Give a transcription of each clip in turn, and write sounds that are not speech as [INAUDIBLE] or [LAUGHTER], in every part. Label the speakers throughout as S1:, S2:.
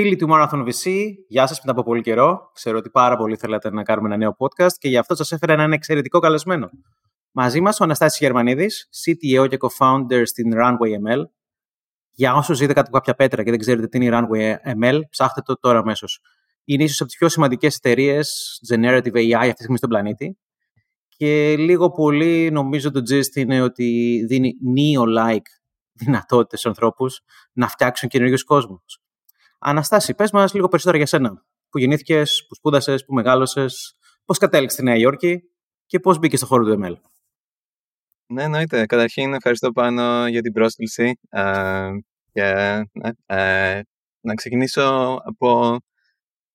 S1: Φίλοι του Marathon VC, γεια σας μετά από πολύ καιρό. Ξέρω ότι πάρα πολύ θέλατε να κάνουμε ένα νέο podcast και γι' αυτό σας έφερα ένα εξαιρετικό καλεσμένο. Μαζί μας ο Αναστάσης Γερμανίδης, CTO και co-founder στην Runway ML. Για όσους ζείτε κάτω από κάποια πέτρα και δεν ξέρετε τι είναι η Runway ML, ψάχτε το τώρα αμέσως. Είναι ίσως από τις πιο σημαντικές εταιρείες generative AI αυτή τη στιγμή στον πλανήτη. Και λίγο πολύ νομίζω το gist είναι ότι δίνει neo-like δυνατότητες στους ανθρώπους να φτιάξουν καινούριους κόσμους. Αναστάση, πες μας λίγο περισσότερα για σένα. Πού γεννήθηκες, πού σπούδασες, πού μεγάλωσες, πώς κατέληξες στη Νέα Υόρκη και πώς μπήκες στο χώρο του ML.
S2: Ναι, εννοείται. Καταρχήν, ευχαριστώ πάνω για την πρόσκληση. Ε, και ναι, ε, να ξεκινήσω από,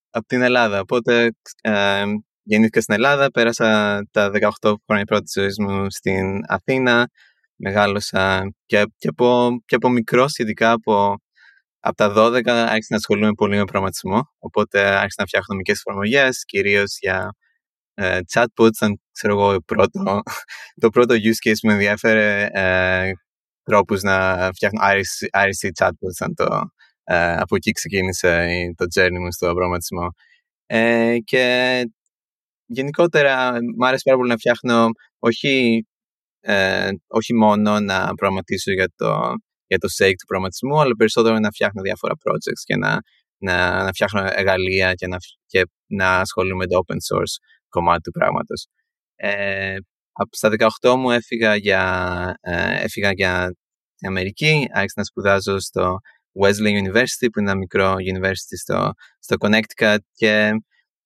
S2: από την Ελλάδα. Οπότε, ε, γεννήθηκα στην Ελλάδα, πέρασα τα 18 χρόνια πρώτη ζωής μου στην Αθήνα, μεγάλωσα και, και, από, και από μικρός σχετικά από από τα 12 άρχισα να ασχολούμαι πολύ με προγραμματισμό, οπότε άρχισα να φτιάχνω μικρές εφαρμογές, κυρίως για ε, chatbots, ήταν ξέρω εγώ, πρώτο, [LAUGHS] το πρώτο use case που με ενδιαφέρε ε, τρόπους να φτιάχνω IRC, IRC chatbots, ήταν το, ε, από εκεί ξεκίνησε το journey μου στο προγραμματισμό. Ε, και γενικότερα μου άρεσε πάρα πολύ να φτιάχνω όχι, ε, όχι μόνο να προγραμματίσω για το για το sake του προγραμματισμού, αλλά περισσότερο να φτιάχνω διάφορα projects και να, να, να φτιάχνω εργαλεία και να, και να ασχολούμαι με το open source κομμάτι του πράγματος. Ε, στα 18 μου έφυγα για, ε, έφυγα για την Αμερική, άρχισα να σπουδάζω στο Wesley University, που είναι ένα μικρό university στο, στο Connecticut και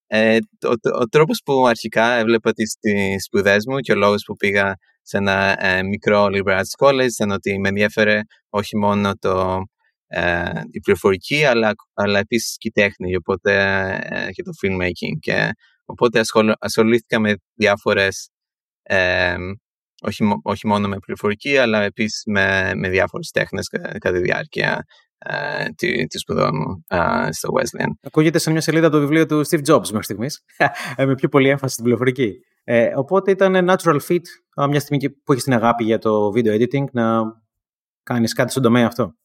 S2: ε, ο, ο, ο τρόπος που αρχικά έβλεπα τις, τις σπουδές μου και ο λόγος που πήγα σε ένα ε, μικρό liberal arts college ήταν ότι με ενδιαφέρε όχι μόνο το, ε, η πληροφορική αλλά, αλλά επίσης και η τέχνη οπότε, ε, και το filmmaking και, οπότε ασχολήθηκα με διάφορες ε, όχι, όχι μόνο με πληροφορική αλλά επίσης με, με διάφορες τέχνες κατά τη διάρκεια ε, τη, της σπουδών μου uh, στο Wesleyan.
S1: Ακούγεται σαν μια σελίδα το βιβλίο του Steve Jobs μέχρι στιγμής, [LAUGHS] με πιο πολύ έμφαση στην πληροφορική. Ε, οπότε ήταν natural fit μια στιγμή που έχεις την αγάπη για το video editing να κάνεις κάτι στον τομέα αυτό.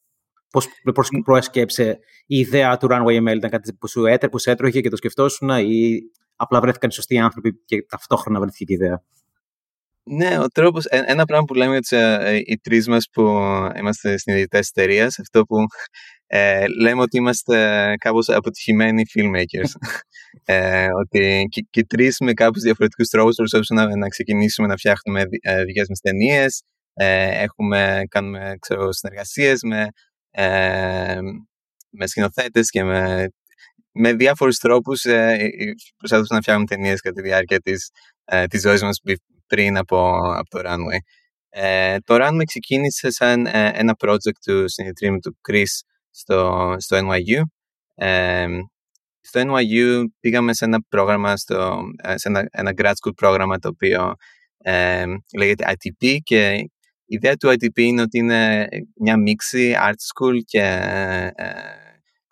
S1: Πώς προέσκεψε η ιδέα του Runway ML, ήταν κάτι που σου έτερ, που σε έτρωγε και το σκεφτόσουν ή απλά βρέθηκαν οι σωστοί άνθρωποι και ταυτόχρονα βρέθηκε η ιδέα;
S2: Ναι, ο τρόπος. Ένα πράγμα που λέμε για ε, οι τρεις μας που είμαστε συνειδητές εταιρείας, αυτό που ε, λέμε ότι είμαστε κάπως αποτυχημένοι filmmakers. [LAUGHS] ε, ότι και, και τρει με κάπω διαφορετικούς τρόπους προσπαθούμε να, να ξεκινήσουμε να φτιάχνουμε ε, δικές μας ταινίες. Ε, έχουμε, κάνουμε ξέρω, συνεργασίες με, ε, με σκηνοθέτες και με, με διάφορους τρόπους ε, προσπαθούμε να φτιάχνουμε ταινίες κατά τη διάρκεια της, ε, της ζωής μας πριν από, από το Runway. Ε, το Runway ξεκίνησε σαν ε, ένα project του συνειδητρίμου του Chris στο, στο NYU. Ε, στο NYU πήγαμε σε ένα πρόγραμμα, στο, ε, σε ένα, ένα grad school πρόγραμμα το οποίο ε, λέγεται ITP και η ιδέα του ITP είναι ότι είναι μια μίξη art school και ε,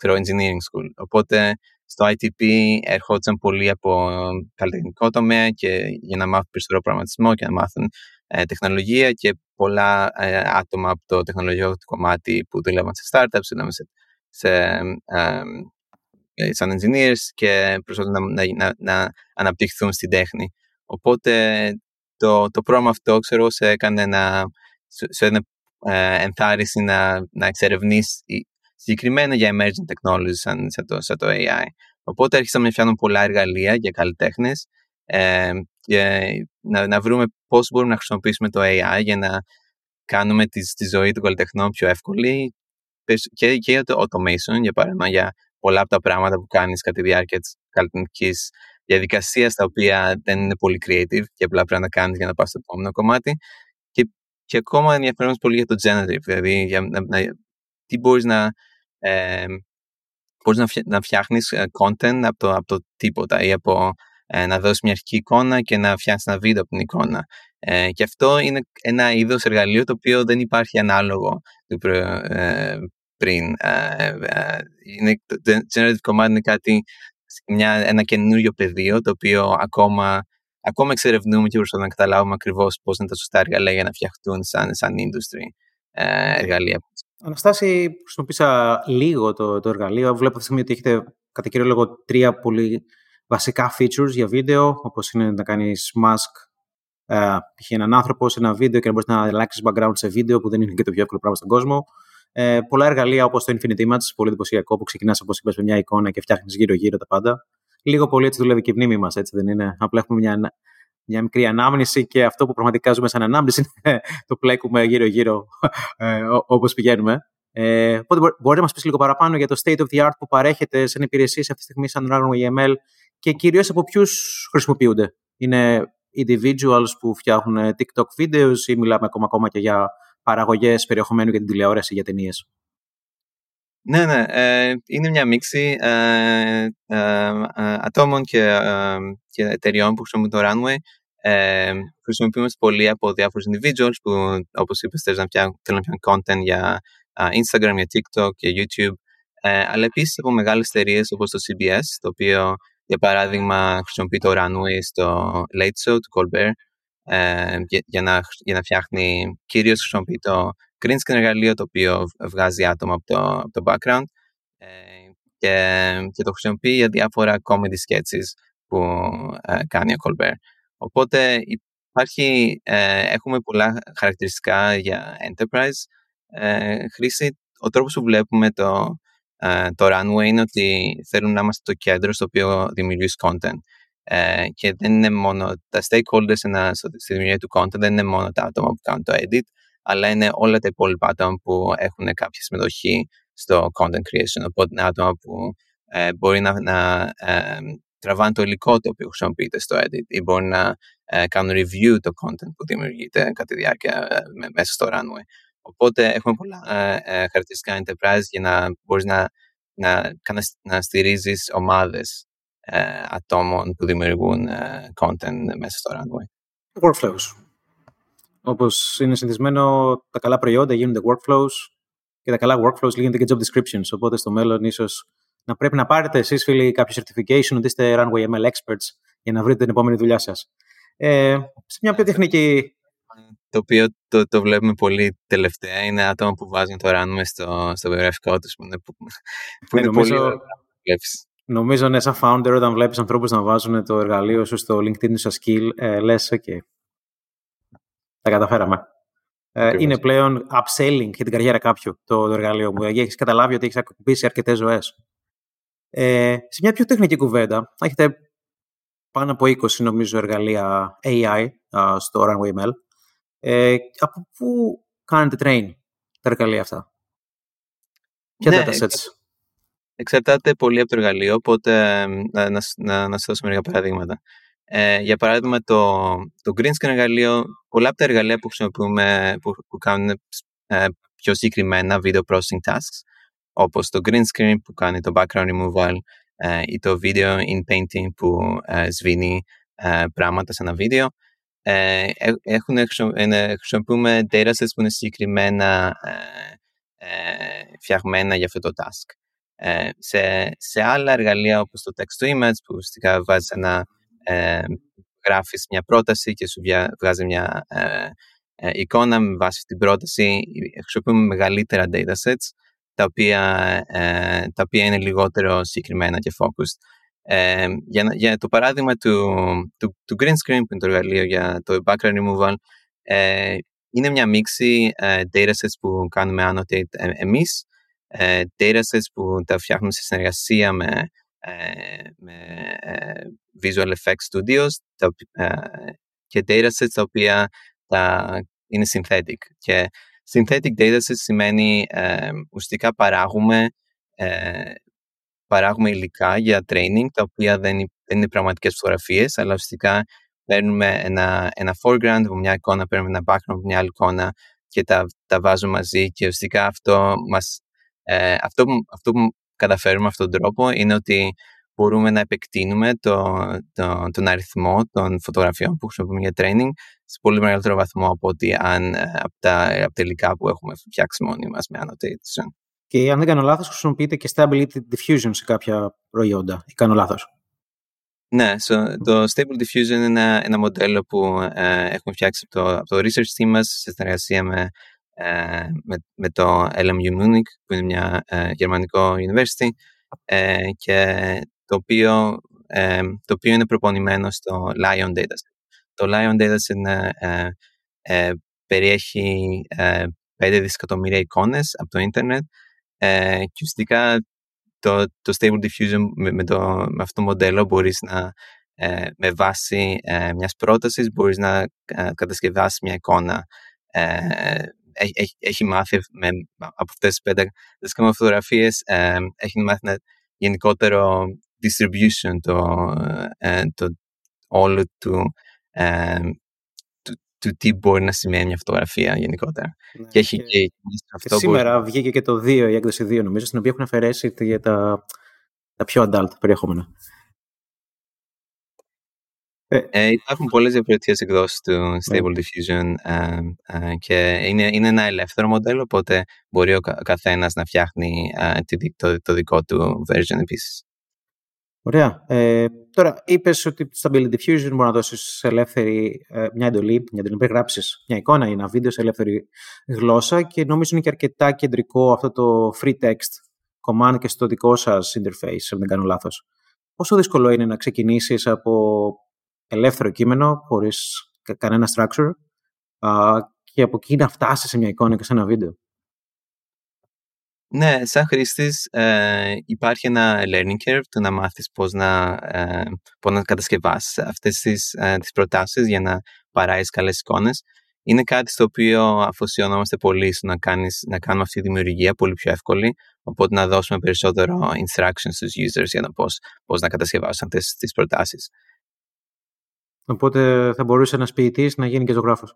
S2: engineering school. Οπότε στο ITP ερχόντουσαν πολλοί από καλλιτεχνικό τομέα και για να μάθουν περισσότερο προγραμματισμό και να μάθουν ε, τεχνολογία και πολλά ε, άτομα από το τεχνολογικό κομμάτι που δούλευαν σε startups, δούλευαν σε, σε ε, σαν engineers και προσπαθούν να, να, να, αναπτυχθούν στην τέχνη. Οπότε το, το πρόγραμμα αυτό, ξέρω, σε έκανε να, σε ένα ε, ενθάρρυνση να, να εξερευνήσει συγκεκριμένα για emerging technologies σαν, σαν, το, σαν το AI. Οπότε άρχισαμε να φτιάχνουμε πολλά εργαλεία για καλλιτέχνες ε, και να, να βρούμε πώς μπορούμε να χρησιμοποιήσουμε το AI για να κάνουμε τη, τη ζωή των καλλιτεχνών πιο εύκολη και, και για το automation, για παράδειγμα, για πολλά από τα πράγματα που κάνεις κατά τη διάρκεια της καλλιτεχνικής διαδικασίας, τα οποία δεν είναι πολύ creative και απλά πρέπει να κάνεις για να πας στο επόμενο κομμάτι. Και, και ακόμα ενδιαφέρον πολύ για το generative, δηλαδή για, να, να, τι μπορείς να, ε, μπορείς να, φτιά, να φτιάχνεις ε, content από το, από το τίποτα ή από ε, να δώσεις μια αρχική εικόνα και να φτιάξεις ένα βίντεο από την εικόνα. Ε, και αυτό είναι ένα είδος εργαλείο το οποίο δεν υπάρχει ανάλογο του ε, πριν. Ε, ε, είναι, το generative κομμάτι είναι κάτι, μια, ένα καινούριο πεδίο το οποίο ακόμα, ακόμα εξερευνούμε και προσπαθούμε να καταλάβουμε ακριβώς πώς είναι τα σωστά εργαλεία για να φτιαχτούν σαν, σαν industry ε, εργαλεία
S1: Αναστάση, χρησιμοποίησα λίγο το, το εργαλείο. Βλέπω αυτή τη στιγμή ότι έχετε κατά κύριο λόγο τρία πολύ βασικά features για βίντεο, όπως είναι να κάνεις mask ε, π.χ. έναν άνθρωπο σε ένα βίντεο και να μπορείς να αλλάξεις background σε βίντεο, που δεν είναι και το πιο εύκολο πράγμα στον κόσμο. Ε, πολλά εργαλεία όπως το Infinite Image, πολύ εντυπωσιακό, που ξεκινάς όπως είπες με μια εικόνα και φτιάχνεις γύρω-γύρω τα πάντα. Λίγο πολύ έτσι δουλεύει και η μνήμη μας, έτσι δεν είναι. Απλά έχουμε μια, μια μικρή ανάμνηση και αυτό που πραγματικά ζούμε σαν ανάμνηση είναι [LAUGHS] το πλέκουμε γύρω-γύρω ε, όπως πηγαίνουμε. Ε, οπότε μπορεί να μας πεις λίγο παραπάνω για το state of the art που παρέχεται σαν υπηρεσίε αυτή τη στιγμή σαν Runway ML και κυρίως από ποιους χρησιμοποιούνται. Είναι individuals που φτιάχνουν TikTok videos ή μιλάμε ακόμα, ακόμα και για παραγωγές περιεχομένου για την τηλεόραση, για ταινίες;
S2: Ναι, ναι. Ε, είναι μια μίξη ε, ε, ε ατόμων και, και εταιριών που χρησιμοποιούν το Runway. Ε, χρησιμοποιούμε πολύ από διάφορους individuals που, όπως είπες, θέλουν να φτιάχνουν, θέλουν να φτιάχνουν content για Instagram, για TikTok, για YouTube. αλλά επίσης από μεγάλες εταιρείες όπως το CBS, το οποίο για παράδειγμα, χρησιμοποιεί το runway στο Late Show του Colbert ε, για, να, για να φτιάχνει, κυρίως χρησιμοποιεί το green screen εργαλείο το οποίο βγάζει άτομα από το, από το background ε, και, και το χρησιμοποιεί για διάφορα comedy sketches που ε, κάνει ο Colbert. Οπότε υπάρχει, ε, έχουμε πολλά χαρακτηριστικά για enterprise χρήση. Ο τρόπος που βλέπουμε το, ε, το runway είναι ότι θέλουν να είμαστε το κέντρο στο οποίο δημιουργείς content. Ε, και δεν είναι μόνο τα stakeholders ένα, στη δημιουργία του content, δεν είναι μόνο τα άτομα που κάνουν το edit, αλλά είναι όλα τα υπόλοιπα άτομα που έχουν κάποια συμμετοχή στο content creation. Οπότε είναι άτομα που ε, μπορεί να, να ε, τραβάνε το υλικό το οποίο χρησιμοποιείται στο edit ή μπορεί να ε, κάνουν review το content που δημιουργείται κατά τη διάρκεια μέσα στο runway. Οπότε έχουμε πολλά ε, ε, χαρακτηριστικά enterprise για να μπορείς να, να, να στηρίζεις ομάδες ε, ατόμων που δημιουργούν ε, content μέσα στο runway.
S1: Workflows. Όπως είναι συνηθισμένο, τα καλά προϊόντα γίνονται workflows και τα καλά workflows γίνονται και job descriptions. Οπότε στο μέλλον ίσως να πρέπει να πάρετε εσείς φίλοι κάποιο certification ότι είστε runway ML experts για να βρείτε την επόμενη δουλειά σας. Ε, σε μια πιο τεχνική
S2: το οποίο το, το βλέπουμε πολύ τελευταία είναι άτομα που βάζουν το ράνουμε στο, στο βιογραφικό τους που είναι, που, που είναι νομίζω, πολύ
S1: Νομίζω ναι, σαν founder όταν βλέπεις ανθρώπους να βάζουν το εργαλείο σου στο LinkedIn σου skill ε, λες ok, τα καταφέραμε. Ε, είναι πλέον upselling για την καριέρα κάποιου το, το εργαλείο μου. Έχεις καταλάβει ότι έχεις ακουμπήσει αρκετές ζωές. Ε, σε μια πιο τεχνική κουβέντα, έχετε πάνω από 20 νομίζω εργαλεία AI uh, στο Runway ML. Ε, από πού κάνετε train τα εργαλεία αυτά; Ποια ναι, datasets.
S2: Εξαρτάται πολύ από το εργαλείο, οπότε να, να, να, να σας δώσω μερικά παραδείγματα. Ε, για παράδειγμα, το, το green screen εργαλείο, πολλά από τα εργαλεία που χρησιμοποιούμε που, που κάνουν ε, πιο συγκεκριμένα video processing tasks, όπως το green screen που κάνει το background removal ε, ή το video in painting που ε, σβήνει ε, πράγματα σε ένα βίντεο, ε, έχουν, χρησιμοποιούμε datasets που είναι συγκεκριμένα ε, ε, φτιαγμένα για αυτό το task. Ε, σε, σε άλλα εργαλεία όπως το text to image που ουσιαστικά βάζεις ένα, ε, γράφεις μια πρόταση και σου βγάζει μια ε, ε, εικόνα με βάση την πρόταση χρησιμοποιούμε μεγαλύτερα datasets τα οποία, ε, τα οποία είναι λιγότερο συγκεκριμένα και focused. Ε, για, για, το παράδειγμα του, του, του, green screen που είναι το εργαλείο για το background removal ε, είναι μια μίξη ε, datasets που κάνουμε annotate ε, εμείς ε, datasets που τα φτιάχνουμε σε συνεργασία με, ε, με Visual Effects Studios τα, και datasets τα οποία τα, είναι synthetic. Και synthetic datasets σημαίνει ουσιαστικά παράγουμε παράγουμε υλικά για training, τα οποία δεν, δεν είναι πραγματικές φωτογραφίες, αλλά ουσιαστικά παίρνουμε ένα, ένα foreground από μια εικόνα, παίρνουμε ένα background από μια άλλη εικόνα και τα, τα βάζουμε μαζί και ουσιαστικά αυτό, μας, ε, αυτό, αυτό που καταφέρουμε αυτόν τον τρόπο είναι ότι μπορούμε να επεκτείνουμε το, το, τον αριθμό των φωτογραφιών που χρησιμοποιούμε για training σε πολύ μεγαλύτερο βαθμό από ότι αν ε, από τα, από τα υλικά που έχουμε φτιάξει μόνοι μας με annotation.
S1: Και αν δεν κάνω λάθος, χρησιμοποιείται και Stability Diffusion σε κάποια προϊόντα. Ή κάνω λάθος.
S2: Ναι, so, το Stable Diffusion είναι ένα, ένα μοντέλο που ε, έχουμε φτιάξει από το, από το research team μας σε συνεργασία με με, με το LMU Munich, που είναι μια γερμανικό university, και το οποίο, το οποίο είναι προπονημένο στο Lion Dataset. Το Lion Dataset είναι, περιέχει 5 δισεκατομμύρια εικόνες από το ίντερνετ και ουσιαστικά το, το Stable Diffusion με, το, με αυτό το μοντέλο μπορείς να ε, με βάση ε, μιας πρότασης μπορείς να ε, κατασκευάσεις μια εικόνα. Ε, έχει, έχει μάθει με, από αυτές τις πέντε φωτογραφίες ε, έχει μάθει ένα γενικότερο distribution το, ε, το όλο του, ε, του, του, τι μπορεί να σημαίνει μια φωτογραφία γενικότερα. Ναι, και έχει και, και,
S1: αυτό σήμερα μπορεί... βγήκε και το 2, η έκδοση 2 νομίζω, στην οποία έχουν αφαιρέσει για τα, τα πιο adult περιεχόμενα.
S2: Ε, ε, υπάρχουν πολλές διαφορετικές εκδόσεις του ναι. Stable Diffusion ε, ε, και είναι, είναι ένα ελεύθερο μοντέλο, οπότε μπορεί ο καθένας να φτιάχνει το, το, δικό του version επίσης.
S1: Ωραία. Ε, τώρα, είπες ότι το Stability Diffusion μπορεί να δώσεις ελεύθερη μια εντολή, μια εντολή, γράψεις μια εικόνα ή ένα βίντεο σε ελεύθερη γλώσσα και νομίζω είναι και αρκετά κεντρικό αυτό το free text command και στο δικό σας interface, αν δεν κάνω λάθος. Πόσο δύσκολο είναι να ξεκινήσεις από ελεύθερο κείμενο, χωρίς κανένα structure και από εκεί να φτάσεις σε μια εικόνα και σε ένα βίντεο;
S2: Ναι, σαν χρήστης ε, υπάρχει ένα learning curve του να μάθεις πώς να, ε, πώς να κατασκευάσεις αυτές τις, ε, τις προτάσεις για να παράγεις καλές εικόνες. Είναι κάτι στο οποίο αφοσιωνόμαστε πολύ στο να, κάνεις, να κάνουμε αυτή τη δημιουργία πολύ πιο εύκολη, οπότε να δώσουμε περισσότερο instructions στους users για να πώς, πώς να κατασκευάσουν αυτές τις προτάσεις.
S1: Οπότε θα μπορούσε ένας ποιητής να γίνει και ζωγράφος.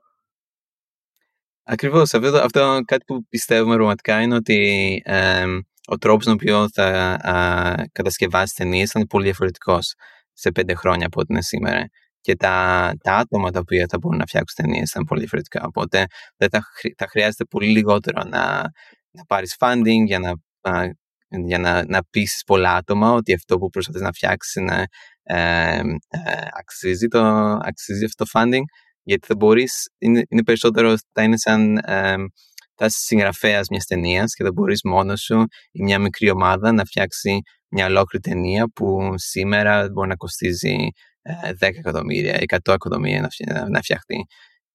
S2: Ακριβώς. Αυτό, αυτό κάτι που πιστεύουμε πραγματικά είναι ότι ε, ο τρόπος τον οποίο θα α, κατασκευάσει ταινίες θα είναι πολύ διαφορετικός σε πέντε χρόνια από ό,τι είναι σήμερα. Και τα, τα άτομα τα οποία θα μπορούν να φτιάξουν ταινίες θα είναι πολύ διαφορετικά. Οπότε δεν θα, θα χρειάζεται πολύ λιγότερο να, να πάρεις funding για να, για να, να πείσει πολλά άτομα ότι αυτό που προσπαθείς να φτιάξεις είναι ε, αξίζει, το, αξίζει αυτό το funding γιατί θα μπορείς, είναι, είναι περισσότερο, θα είναι σαν ε, θα είσαι συγγραφέας μιας ταινίας και θα μπορείς μόνος σου ή μια μικρή ομάδα να φτιάξει μια ολόκληρη ταινία που σήμερα μπορεί να κοστίζει 10 εκατομμύρια ή 100 εκατομμύρια να, να φτιαχτεί.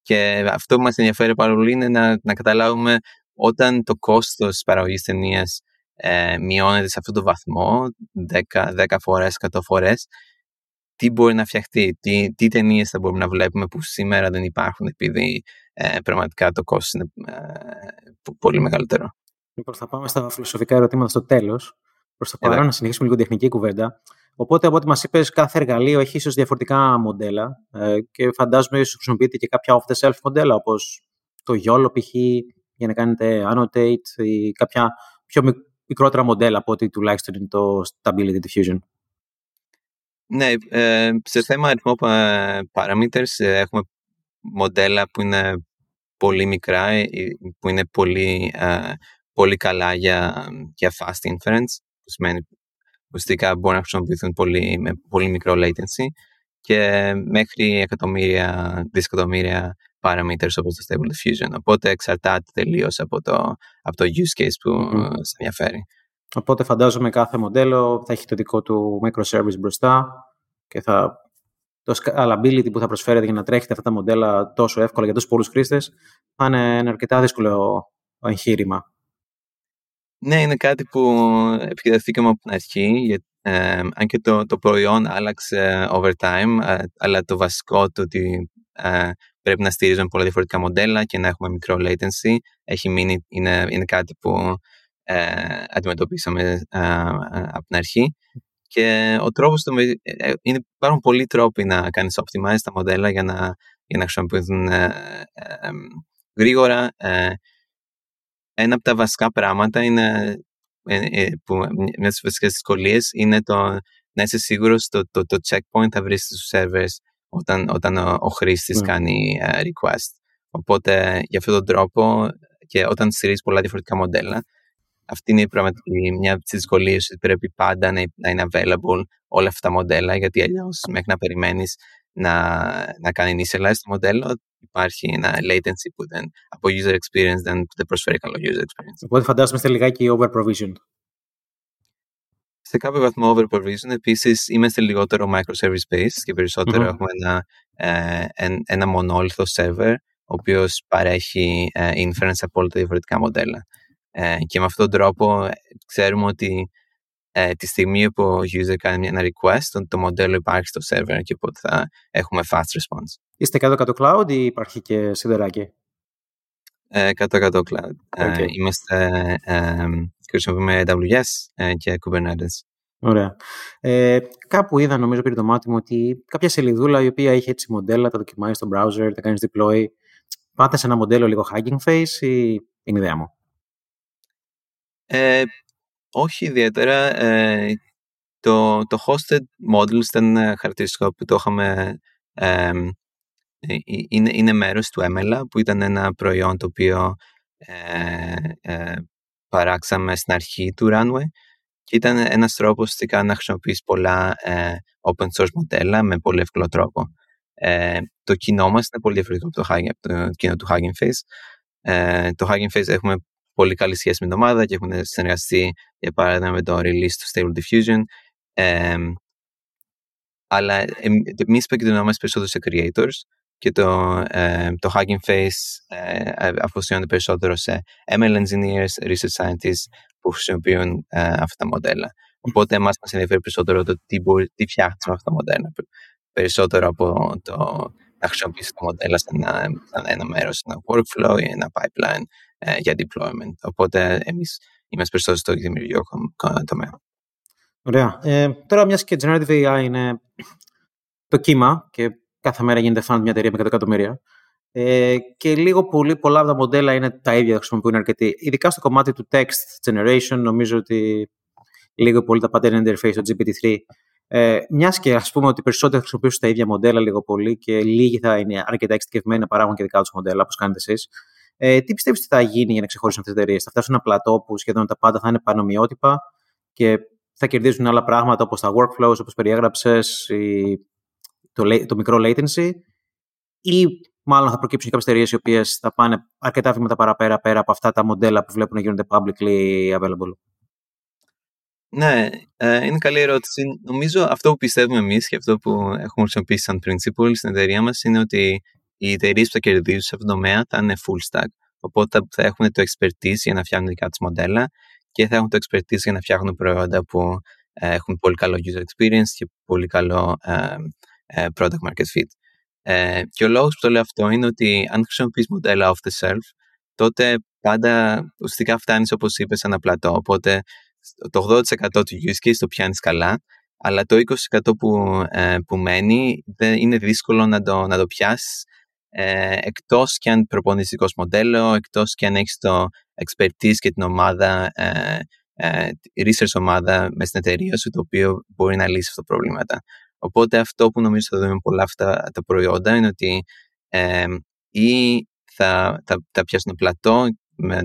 S2: Και αυτό που μας ενδιαφέρει πάρα πολύ είναι να, να καταλάβουμε όταν το κόστος της παραγωγής ταινίας ε, μειώνεται σε αυτόν τον βαθμό, 10, 10 φορές, 100 φορές, τι μπορεί να φτιαχτεί, τι, τι ταινίες θα μπορούμε να βλέπουμε που σήμερα δεν υπάρχουν επειδή ε, πραγματικά το κόστος είναι ε, πολύ μεγαλύτερο.
S1: Λοιπόν, θα πάμε στα φιλοσοφικά ερωτήματα στο τέλος. Προς το παρόν, να συνεχίσουμε λίγο τεχνική κουβέντα. Οπότε, από ό,τι μας είπες, κάθε εργαλείο έχει ίσως διαφορετικά μοντέλα ε, και φαντάζομαι ίσως χρησιμοποιείτε και κάποια off-the-shelf μοντέλα, όπως το YOLO π.χ. για να κάνετε annotate ή κάποια πιο μικρότερα μοντέλα από ό,τι τουλάχιστον είναι το Stability Diffusion.
S2: Ναι, ε, σε θέμα αριθμό parameters ε, έχουμε μοντέλα που είναι πολύ μικρά, ε, που είναι πολύ, πολύ καλά για, για fast inference, που σημαίνει ουσιαστικά μπορούν να χρησιμοποιηθούν πολύ, με πολύ μικρό latency και μέχρι εκατομμύρια, δισεκατομμύρια parameters όπως το Stable Diffusion. Οπότε εξαρτάται τελείως από το, από το use case που mm σε ενδιαφέρει.
S1: Οπότε φαντάζομαι κάθε μοντέλο θα έχει το δικό του microservice μπροστά και θα, το scalability που θα προσφέρεται για να τρέχετε αυτά τα μοντέλα τόσο εύκολα για τόσους πολλούς χρήστες θα είναι ένα αρκετά δύσκολο εγχείρημα.
S2: Ναι, είναι κάτι που επικεντρωθήκαμε από την αρχή, ε, αν και το, το προϊόν άλλαξε over time, ε, αλλά το βασικό του ότι ε, πρέπει να στηρίζουμε πολλά διαφορετικά μοντέλα και να έχουμε μικρό latency έχει μείνει, είναι, είναι κάτι που ε, αντιμετωπίσαμε ε, από την αρχή. Και ο τρόπος του, ε, ε, είναι, υπάρχουν πολλοί τρόποι να κάνεις optimize τα μοντέλα για να, για να χρησιμοποιηθούν ε, γρήγορα. ένα από τα βασικά πράγματα είναι, που, μια από τις βασικές δυσκολίες είναι το να είσαι σίγουρος το, το, το checkpoint θα βρεις στους servers όταν, όταν ο, ο χρήστης ναι. κάνει request. Οπότε, για αυτόν τον τρόπο και όταν στηρίζεις πολλά διαφορετικά μοντέλα, αυτή είναι πραγματική μια από τις δυσκολίες ότι πρέπει πάντα να, είναι available όλα αυτά τα μοντέλα, γιατί αλλιώς μέχρι να περιμένεις να, να κάνει initialize το μοντέλο, υπάρχει ένα latency που δεν, από user experience δεν, δεν προσφέρει καλό user experience.
S1: Οπότε φαντάζομαι είστε λιγάκι over provision.
S2: Σε κάποιο βαθμό over provision. Επίσης, είμαστε λιγότερο microservice based και περισσότερο mm-hmm. έχουμε ένα, ε, ένα μονόλιθο server ο οποίος παρέχει ε, inference από όλα τα διαφορετικά μοντέλα. Ε, και με αυτόν τον τρόπο ε, ξέρουμε ότι ε, τη στιγμή που ο user κάνει ένα request, το, το μοντέλο υπάρχει στο server και οπότε θα έχουμε fast response.
S1: Είστε κάτω κάτω cloud ή υπάρχει και σιδεράκι;
S2: Ε, κάτω κάτω cloud. Okay. Ε, είμαστε, ε, χρησιμοποιούμε AWS ε, και Kubernetes.
S1: Ωραία. Ε, κάπου είδα, νομίζω, πήρε το μάτι μου ότι κάποια σελίδουλα η οποία είχε έτσι μοντέλα, τα δοκιμάζει στο browser, τα κάνεις deploy. Πάτε σε ένα μοντέλο λίγο Hugging Face ή είναι ιδέα μου;
S2: Ε, όχι ιδιαίτερα. Ε, το, το hosted models ήταν χαρακτηριστικό που το είχαμε ε, είναι, είναι μέρος του MLA που ήταν ένα προϊόν το οποίο ε, παράξαμε στην αρχή του Runway και ήταν ένας τρόπος να χρησιμοποιήσει πολλά open source μοντέλα με πολύ εύκολο τρόπο. το κοινό μας είναι πολύ διαφορετικό από το, το κοινό του Hugging Face. το Hugging Face έχουμε πολύ καλή σχέση με την ομάδα και έχουν συνεργαστεί για παράδειγμα με το release του Stable Diffusion. Ε, αλλά εμεί επικεντρωνόμαστε περισσότερο σε creators και το, ε, το Hugging Face ε, αφοσιώνεται περισσότερο σε ML engineers, research scientists που χρησιμοποιούν ε, αυτά τα μοντέλα. Οπότε εμάς μας ενδιαφέρει περισσότερο το τι, μπορεί, τι φτιάχνεις με αυτά τα μοντέλα. Περισσότερο από το να χρησιμοποιήσεις τα μοντέλα σαν ένα, σαν ένα μέρος, ένα workflow ή ένα pipeline ε, για deployment. Οπότε εμείς είμαστε περισσότερο στο δημιουργικό τομέα.
S1: Ωραία. Ε, τώρα, μιας και Generative AI είναι το κύμα και κάθε μέρα γίνεται φαν μια εταιρεία με 100 εκατομμύρια. Ε, και λίγο πολύ πολλά από τα μοντέλα είναι τα ίδια, χρησιμοποιούν αρκετοί. Ειδικά στο κομμάτι του text generation, νομίζω ότι λίγο πολύ τα pattern interface, το GPT-3. Ε, Μιας και ας πούμε ότι περισσότεροι χρησιμοποιούν τα ίδια μοντέλα λίγο πολύ και λίγοι θα είναι αρκετά εξειδικευμένοι να παράγουν και δικά τους μοντέλα, όπως κάνετε εσείς. Ε, τι πιστεύεις ότι θα γίνει για να ξεχωρίσουν αυτές τις εταιρείες, Θα φτάσουν ένα πλατό που σχεδόν τα πάντα θα είναι πανομοιότυπα και θα κερδίζουν άλλα πράγματα όπως τα workflows, όπως περιέγραψες, το, το μικρό latency, ή μάλλον θα προκύψουν κάποιες εταιρείες οι οποίες θα πάνε αρκετά βήματα παραπέρα πέρα από αυτά τα μοντέλα που βλέπουν να γίνονται publicly available.
S2: Ναι, ε, είναι καλή ερώτηση. Νομίζω αυτό που πιστεύουμε εμείς και αυτό που έχουμε χρησιμοποιήσει σαν principle στην εταιρεία μας είναι ότι οι εταιρείες που θα κερδίσουν σε αυτόν τον τομέα θα είναι full stack. Οπότε θα έχουν το expertise για να φτιάχνουν δικά του μοντέλα και θα έχουν το expertise για να φτιάχνουν προϊόντα που ε, έχουν πολύ καλό user experience και πολύ καλό ε, ε, product market fit. Ε, και ο λόγος που το λέω αυτό είναι ότι αν χρησιμοποιείς μοντέλα off the shelf, τότε πάντα ουσιαστικά φτάνεις όπως είπες σε ένα πλατό. Οπότε το 80% του use case το πιάνεις καλά, αλλά το 20% που, ε, που μένει δεν είναι δύσκολο να το, να το πιάσεις ε, εκτός και αν προπονείς δικό μοντέλο, εκτός και αν έχεις το expertise και την ομάδα, ε, ε, research ομάδα με στην εταιρεία σου, το οποίο μπορεί να λύσει αυτό το πρόβλημα. Οπότε αυτό που νομίζω θα δούμε πολλά αυτά τα προϊόντα είναι ότι ε, ή θα, θα, θα πιάσουν πλατό με,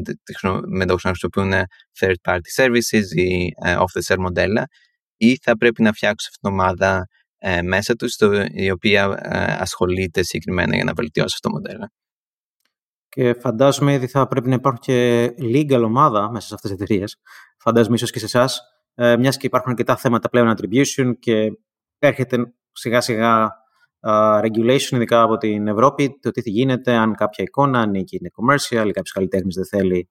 S2: με το να χρησιμοποιούν third party services ή ε, off the shelf μοντέλα ή θα πρέπει να φτιάξουν αυτήν την ομάδα ε, μέσα τους η οποία ε, ασχολείται συγκεκριμένα για να βελτιώσει αυτό το μοντέλο.
S1: Και φαντάζομαι ότι θα πρέπει να υπάρχει και legal ομάδα μέσα σε αυτές τις εταιρείες. Φαντάζομαι ίσως και σε εσάς, ε, μιας και υπάρχουν αρκετά θέματα πλέον attribution και έρχεται σιγά σιγά uh, regulation, ειδικά από την Ευρώπη, το τι γίνεται, αν κάποια εικόνα ανήκει είναι commercial ή κάποιος καλλιτέχνης δεν θέλει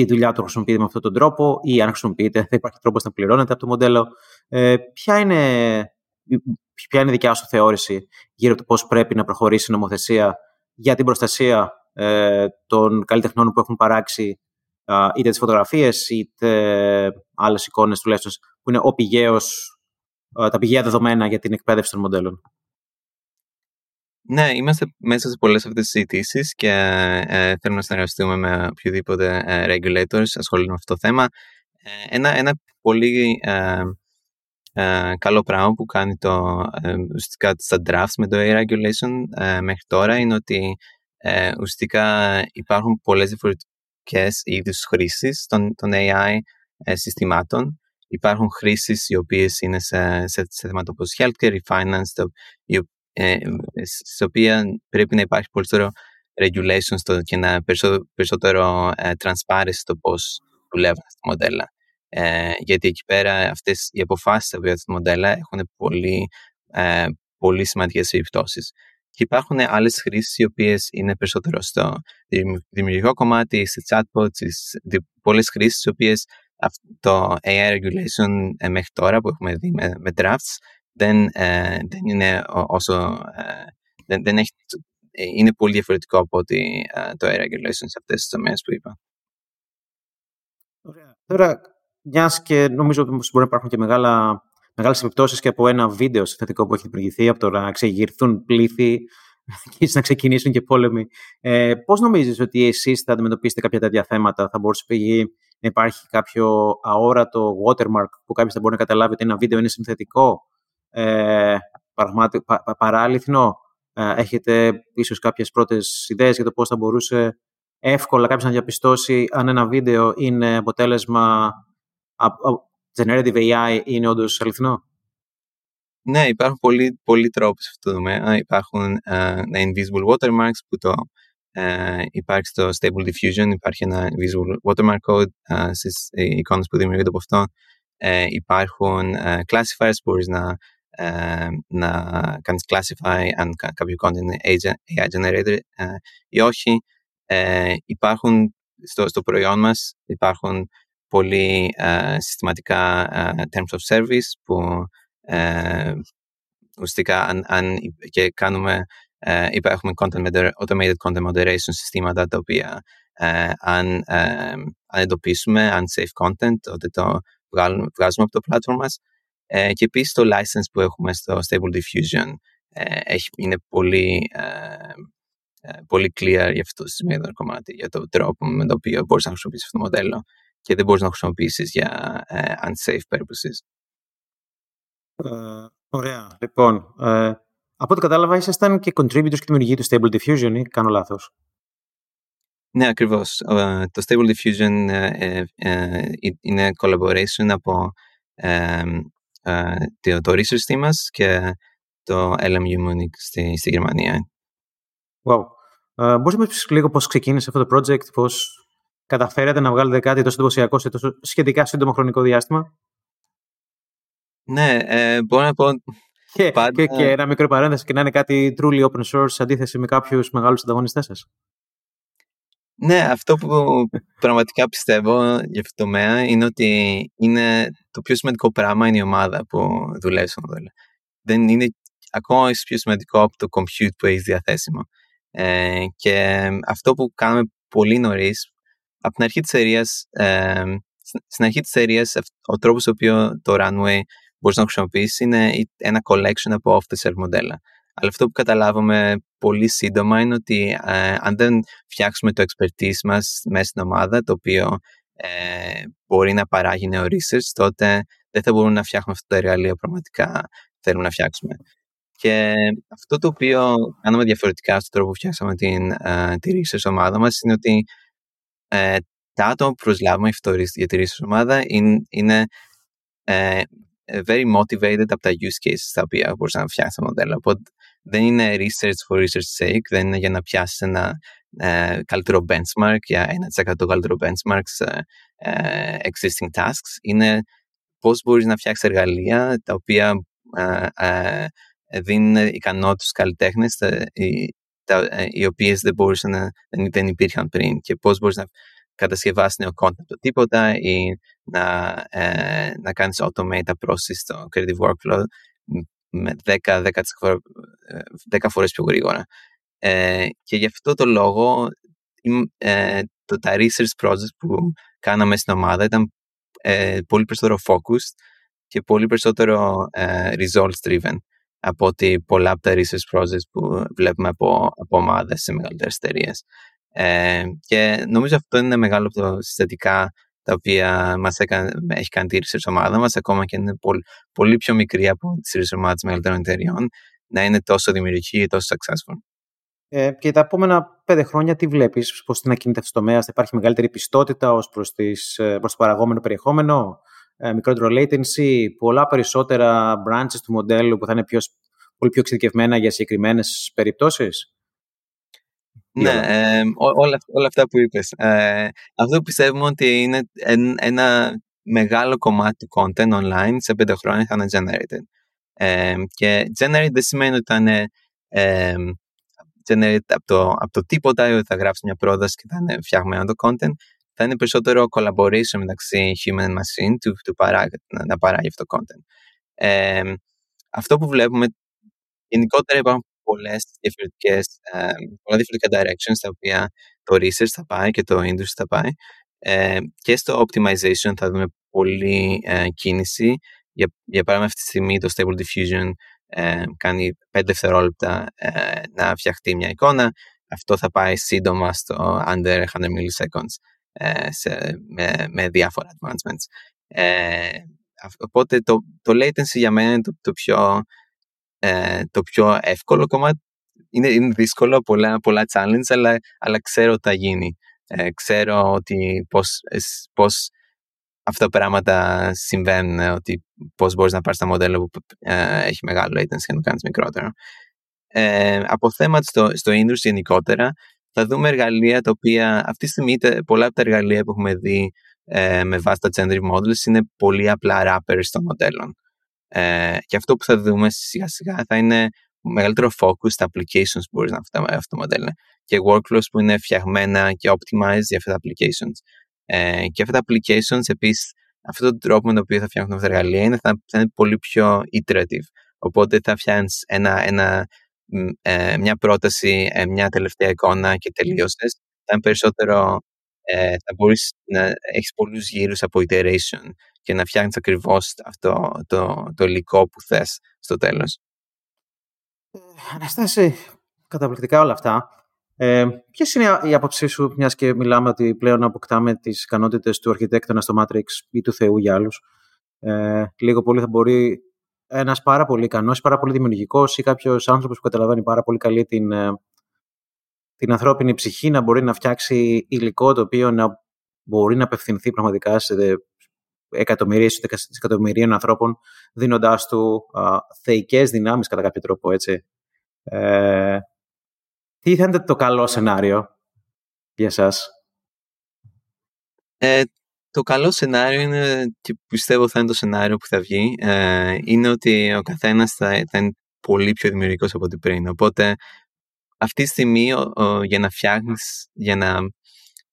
S1: η δουλειά του χρησιμοποιείται με αυτόν τον τρόπο ή αν χρησιμοποιείται δεν υπάρχει τρόπος να πληρώνεται από το μοντέλο. Ε, ποια, είναι, ποια είναι η δικιά σου θεώρηση γύρω από το πώς πρέπει να προχωρήσει η νομοθεσία για την προστασία ε, των καλλιτεχνών που έχουν παράξει είτε τις φωτογραφίες είτε άλλες εικόνες τουλάχιστον που είναι ο πηγαίος ε, τα πηγαία δεδομένα για την εκπαίδευση των μοντέλων;
S2: Ναι, είμαστε μέσα σε πολλές αυτές τις συζητήσεις και ε, θέλουμε να συνεργαστούμε με οποιοδήποτε ε, regulators ασχολούνται με αυτό το θέμα. Ε, ένα, ένα πολύ ε, ε, καλό πράγμα που κάνει το, ουσιαστικά στα drafts με το AI regulation μέχρι τώρα είναι ότι ουσιαστικά υπάρχουν πολλές διαφορετικές είδους χρήσεις των, των AI συστημάτων υπάρχουν χρήσεις οι οποίες είναι σε, σε, σε θέματα όπως healthcare ή finance, το, η, ε, σε οποία πρέπει να υπάρχει περισσότερο regulation στο, και να περισσότερο, περισσότερο ε, transparency στο πώς δουλεύουν αυτά τα μοντέλα. Ε, γιατί εκεί πέρα αυτές οι αποφάσεις από αυτά τα μοντέλα έχουν πολύ, ε, πολύ σημαντικές επιπτώσεις. Και υπάρχουν άλλες χρήσεις οι οποίες είναι περισσότερο στο δημιουργικό κομμάτι, σε chatbots, πολλές χρήσεις οι οποίες το AI regulation ε, μέχρι τώρα που έχουμε δει με, με drafts δεν, ε, δεν είναι όσο. Ε, δεν, δεν έχει, ε, είναι πολύ διαφορετικό από ότι το AI regulation σε αυτές τις τομέ που είπα.
S1: Ωραία. Τώρα, μιας και νομίζω ότι μπορεί να υπάρχουν και μεγάλα μεγάλες επιπτώσεις και από ένα βίντεο συνθετικό που έχει δημιουργηθεί από το να ξεγυρθούν πλήθη [LAUGHS] και να ξεκινήσουν και πόλεμοι. Ε, πώς νομίζεις ότι εσείς θα αντιμετωπίσετε κάποια τέτοια θέματα, θα μπορούσε πηγή να υπάρχει κάποιο αόρατο watermark που κάποιος θα μπορεί να καταλάβει ότι ένα βίντεο είναι συνθετικό, ε, παράληθνο. Ε, έχετε ίσως κάποιες πρώτες ιδέες για το πώς θα μπορούσε εύκολα κάποιος να διαπιστώσει αν ένα βίντεο είναι αποτέλεσμα generative AI είναι όντως αληθινό;
S2: Ναι, υπάρχουν πολλοί, πολλοί τρόποι σε αυτό το τομέα. Υπάρχουν uh, invisible watermarks που το uh, υπάρχει στο Stable Diffusion, υπάρχει ένα invisible watermark code uh, στις εικόνες που δημιουργούνται από αυτό. Uh, υπάρχουν uh, classifiers που μπορείς να, uh, να κάνεις classify αν κάποιο content είναι AI generated uh, ή όχι. Uh, υπάρχουν στο, στο προϊόν μας υπάρχουν πολύ uh, συστηματικά uh, terms of service που uh, ουσιαστικά αν, αν και κάνουμε uh, έχουμε content automated content moderation συστήματα τα οποία uh, αν, uh, αν εντοπίσουμε unsafe content τότε το βγάλουμε, βγάζουμε από το platform μας uh, και επίσης το license που έχουμε στο Stable Diffusion uh, έχει, είναι πολύ πολύ clear για αυτό το σημείο κομμάτι, για το τρόπο με το οποίο μπορείς να χρησιμοποιήσεις αυτό το μοντέλο και δεν μπορείς να χρησιμοποιήσεις για uh, unsafe purposes.
S1: Uh, ωραία. Λοιπόν, uh, από ό,τι κατάλαβα ήσασταν και contributors και δημιουργοί του Stable Diffusion ή κάνω λάθος;
S2: Ναι, ακριβώς. Uh, το Stable Diffusion είναι collaboration από το, το research team μας και το LMU Munich στη, στη Γερμανία.
S1: Wow. Uh, μπορείς να μας λίγο πώς ξεκίνησε αυτό το project, πώς καταφέρατε να βγάλετε κάτι τόσο εντυπωσιακό σε τόσο σχετικά σύντομο χρονικό διάστημα;
S2: Ναι, ε, μπορώ να πω.
S1: Και, πάντα... και, και ένα μικρό παρένθεση και να είναι κάτι truly open source σε αντίθεση με κάποιους μεγάλους ανταγωνιστές σας.
S2: Ναι, αυτό που πραγματικά πιστεύω για αυτό το τομέα είναι ότι είναι το πιο σημαντικό πράγμα είναι η ομάδα που δουλεύει στο μοντέλο. Δεν είναι ακόμα πιο σημαντικό από το compute που έχεις διαθέσιμο. Ε, και αυτό που κάνουμε πολύ νωρίς από την αρχή της εταιρείας, ε, στην αρχή της εταιρείας, ο τρόπος στο οποίο το Runway μπορείς να χρησιμοποιήσεις είναι ένα collection από off-the-shelf μοντέλα. Αλλά αυτό που καταλάβαμε πολύ σύντομα είναι ότι ε, αν δεν φτιάξουμε το expertise μας μέσα στην ομάδα, το οποίο ε, μπορεί να παράγει νέο research, τότε δεν θα μπορούμε να φτιάχνουμε αυτό το εργαλείο που πραγματικά θέλουμε να φτιάξουμε. Και αυτό το οποίο κάναμε διαφορετικά στον τρόπο που φτιάξαμε την, uh, τη research ομάδα μας είναι ότι ε, τα άτομα που προσλάβουμε για τη research ομάδα είναι, είναι ε, very motivated από τα use cases τα οποία μπορείς να φτιάξει το μοντέλο. Οπότε δεν είναι research for research sake, δεν είναι για να πιάσεις ένα ε, καλύτερο benchmark, για 1% καλύτερο benchmark σε ε, existing tasks. Είναι πώς μπορείς να φτιάξεις εργαλεία τα οποία ε, ε, δίνουν ικανότητες στους καλλιτέχνες τα, ε, οι οποίες δεν μπορούσαν να δεν υπήρχαν πριν και πώς μπορείς να κατασκευάσεις νέο content από το τίποτα ή να, ε, να κάνεις automate τα process στο creative workflow με 10, 10, 10 φορές πιο γρήγορα. Ε, και γι' αυτό το λόγο ε, το, τα research projects που κάναμε στην ομάδα ήταν ε, πολύ περισσότερο focused και πολύ περισσότερο ε, results driven από ότι πολλά από τα research projects που βλέπουμε από, από ομάδες σε μεγαλύτερες εταιρείες. Ε, και νομίζω αυτό είναι μεγάλο από τα συστατικά τα οποία μας έκανε, έχει κάνει τη research ομάδας μας, ακόμα και είναι πολύ, πολύ πιο μικρή από τις research ομάδες μεγαλύτερων εταιρεών, να είναι τόσο δημιουργική και τόσο successful.
S1: Ε, και τα επόμενα πέντε χρόνια τι βλέπεις, πώς θα κινείται αυτό το τομέα, θα υπάρχει μεγαλύτερη πιστότητα ως προς, τις, ε, προς το παραγόμενο περιεχόμενο, ε, μικρότερο latency, πολλά περισσότερα branches του μοντέλου που θα είναι πιο, πολύ πιο εξειδικευμένα για συγκεκριμένες περιπτώσεις;
S2: Ναι, ε, όλα, όλα αυτά που είπες. Ε, αυτό πιστεύουμε ότι είναι ένα μεγάλο κομμάτι του content online σε πέντε χρόνια θα είναι generated. Ε, και generate δεν σημαίνει ότι θα είναι ε, generate από το, από το τίποτα ή ότι θα γράψει μια πρόταση και θα είναι φτιαγμένο το content. Θα είναι περισσότερο collaboration μεταξύ human and machine του, του παρά, να, να παράγει αυτό το content. Ε, αυτό που βλέπουμε γενικότερα υπάρχουν πολλές διαφορετικές, ε, πολλά διαφορετικά directions τα οποία το research θα πάει και το industry θα πάει. Ε, και στο optimization θα δούμε πολλή ε, κίνηση. Για, για παράδειγμα αυτή τη στιγμή το Stable Diffusion ε, κάνει 5 δευτερόλεπτα ε, να φτιαχτεί μια εικόνα. Αυτό θα πάει σύντομα στο under 100 milliseconds ε, σε, με, με διάφορα advancements. Ε, οπότε το, το latency για μένα είναι το, το πιο ε, το πιο εύκολο κομμάτι. Είναι, είναι δύσκολο, πολλά, πολλά challenge, αλλά, αλλά ξέρω ότι θα γίνει. Ε, ξέρω ότι πώς, πώς αυτά τα πράγματα συμβαίνουν, ότι πώς μπορείς να πάρεις τα μοντέλα που ε, έχει μεγάλο latency και να το κάνεις μικρότερο. Ε, από θέματα στο, στο industry γενικότερα, θα δούμε εργαλεία τα οποία αυτή τη στιγμή πολλά από τα εργαλεία που έχουμε δει ε, με βάση τα generative models είναι πολύ απλά wrappers των μοντέλων. Ε, και αυτό που θα δούμε σιγά σιγά θα είναι μεγαλύτερο focus στα applications που μπορείς να αυτά το μοντέλο και workflows που είναι φτιαγμένα και optimized για αυτά τα applications. Ε, και αυτά τα applications επίσης αυτόν τον τρόπο με τον οποίο θα φτιάχνουν αυτά τα εργαλεία είναι, θα, θα είναι πολύ πιο iterative. Οπότε θα φτιάχνεις ένα, ένα, ε, μια πρόταση, ε, μια τελευταία εικόνα και τελείωσες. Θα είναι περισσότερο, ε, θα μπορείς να έχεις πολλούς γύρους από iteration και να φτιάχνεις ακριβώς αυτό το, το υλικό που θες στο τέλος.
S1: Ε, Αναστάση, καταπληκτικά όλα αυτά. Ε, Ποιες είναι οι άποψή σου, μιας και μιλάμε ότι πλέον αποκτάμε τις ικανότητες του αρχιτέκτονα στο Matrix ή του Θεού για άλλους. Ε, λίγο πολύ θα μπορεί ένας πάρα πολύ ικανός, πάρα πολύ δημιουργικός ή κάποιος άνθρωπος που καταλαβαίνει πάρα πολύ καλή την, ε, την ανθρώπινη ψυχή να μπορεί να φτιάξει υλικό το οποίο να μπορεί να απευθυνθεί πραγματικά σε εκατομμυρίες ή δισεκατομμυρίων ανθρώπων, δίνοντάς του α, θεϊκές δυνάμεις κατά κάποιο τρόπο, έτσι. Ε, τι θα είναι το καλό σενάριο για εσάς;
S2: Ε, το καλό σενάριο είναι, και πιστεύω θα είναι το σενάριο που θα βγει, ε, είναι ότι ο καθένας θα, θα είναι πολύ πιο δημιουργικός από ό,τι πριν. Οπότε αυτή τη στιγμή για να φτιάχνεις, για να,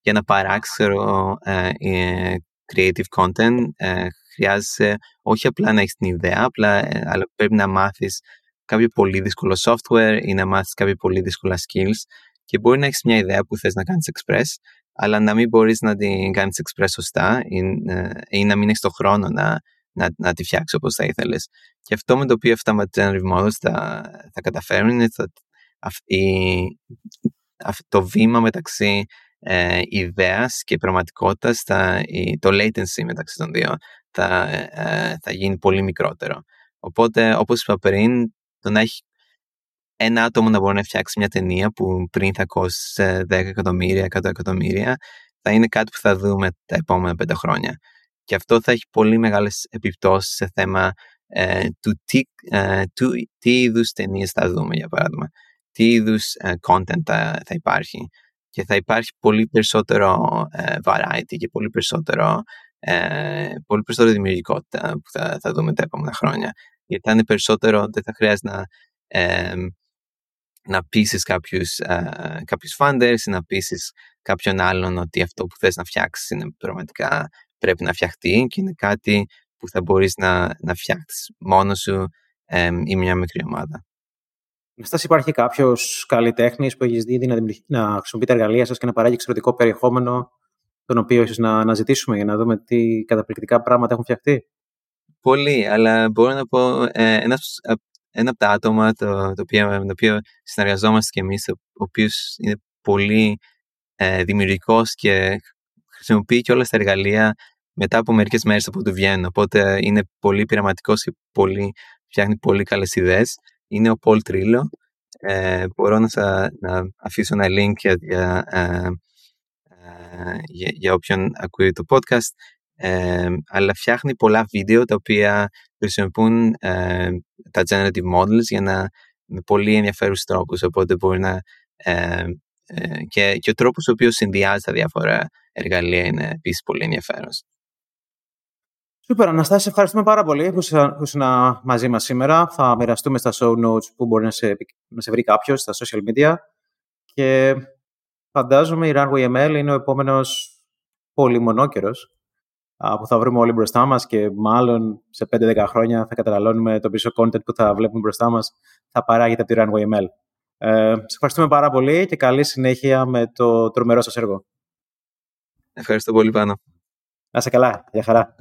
S2: για να παράξεις ε, ε, creative content ε, χρειάζεσαι όχι απλά να έχεις την ιδέα, απλά, ε, αλλά πρέπει να μάθεις κάποιο πολύ δύσκολο software ή να μάθεις κάποια πολύ δύσκολα skills και μπορεί να έχεις μια ιδέα που θες να κάνεις express, αλλά να μην μπορείς να την κάνεις express σωστά ή, ε, ή να μην έχεις το χρόνο να, να, να τη φτιάξεις όπως θα ήθελες. Και αυτό με το οποίο αυτά με generative models θα, θα καταφέρουν είναι θα, το βήμα μεταξύ ε, ιδέας και πραγματικότητας, θα, το latency μεταξύ των δύο θα, ε, θα γίνει πολύ μικρότερο. Οπότε, όπως είπα πριν, το να έχει ένα άτομο να μπορεί να φτιάξει μια ταινία που πριν θα κόστησε 10 εκατομμύρια, 100 εκατομμύρια, θα είναι κάτι που θα δούμε τα επόμενα πέντε χρόνια. Και αυτό θα έχει πολύ μεγάλες επιπτώσεις σε θέμα ε, του τι, ε, του, τι είδους ταινίες θα δούμε, για παράδειγμα. Τι είδους ε, content θα, θα υπάρχει και θα υπάρχει πολύ περισσότερο ε, variety και πολύ περισσότερο, ε, πολύ περισσότερο δημιουργικότητα που θα, θα δούμε τα επόμενα χρόνια. Γιατί θα είναι περισσότερο, δεν θα χρειάζεται να, ε, να πείσεις κάποιους, ε, κάποιους funders ή να πείσεις κάποιον άλλον ότι αυτό που θες να φτιάξεις είναι πραγματικά πρέπει να φτιαχτεί και είναι κάτι που θα μπορείς να, να φτιάξεις μόνος σου ε, ή μια μικρή ομάδα.
S1: Στάση υπάρχει κάποιος καλλιτέχνης που έχεις δει να, να χρησιμοποιεί τα εργαλεία σας και να παράγει εξαιρετικό περιεχόμενο, τον οποίο ίσως να αναζητήσουμε για να δούμε τι καταπληκτικά πράγματα έχουν φτιαχτεί;
S2: Πολύ, αλλά μπορώ να πω ε, ένας, ένα από τα άτομα το, το οποίο, με το οποίο συνεργαζόμαστε κι εμείς, ο οποίος είναι πολύ ε, δημιουργικός και χρησιμοποιεί και όλα τα εργαλεία μετά από μερικές μέρες από το βγαίνουν. Οπότε είναι πολύ πειραματικός και πολύ, φτιάχνει πολύ καλές ιδέες είναι ο Paul Trillo. Ε, μπορώ να, να αφήσω ένα link για, για, ε, ε, για, για όποιον ακούει το podcast. αλλά φτιάχνει πολλά βίντεο τα οποία χρησιμοποιούν τα generative models για να με πολύ ενδιαφέρους τρόπους οπότε μπορεί να και, και ο τρόπος ο οποίος συνδυάζει τα διάφορα εργαλεία είναι επίσης πολύ ενδιαφέρον.
S1: Σούπερ, Αναστάση, ευχαριστούμε πάρα πολύ που ήσουν μαζί μας σήμερα. Θα μοιραστούμε στα show notes που μπορεί να σε, να σε βρει κάποιος στα social media. Και φαντάζομαι η Runway ML είναι ο επόμενος πολύ μονόκερος που θα βρούμε όλοι μπροστά μας και μάλλον σε 5-10 χρόνια θα καταναλώνουμε το πίσω content που θα βλέπουμε μπροστά μας θα παράγεται από τη Runway ML. Ε, σας ευχαριστούμε πάρα πολύ και καλή συνέχεια με το τρομερό σας έργο.
S2: Ευχαριστώ πολύ πάνω.
S1: Να είσαι καλά. Γεια χαρά.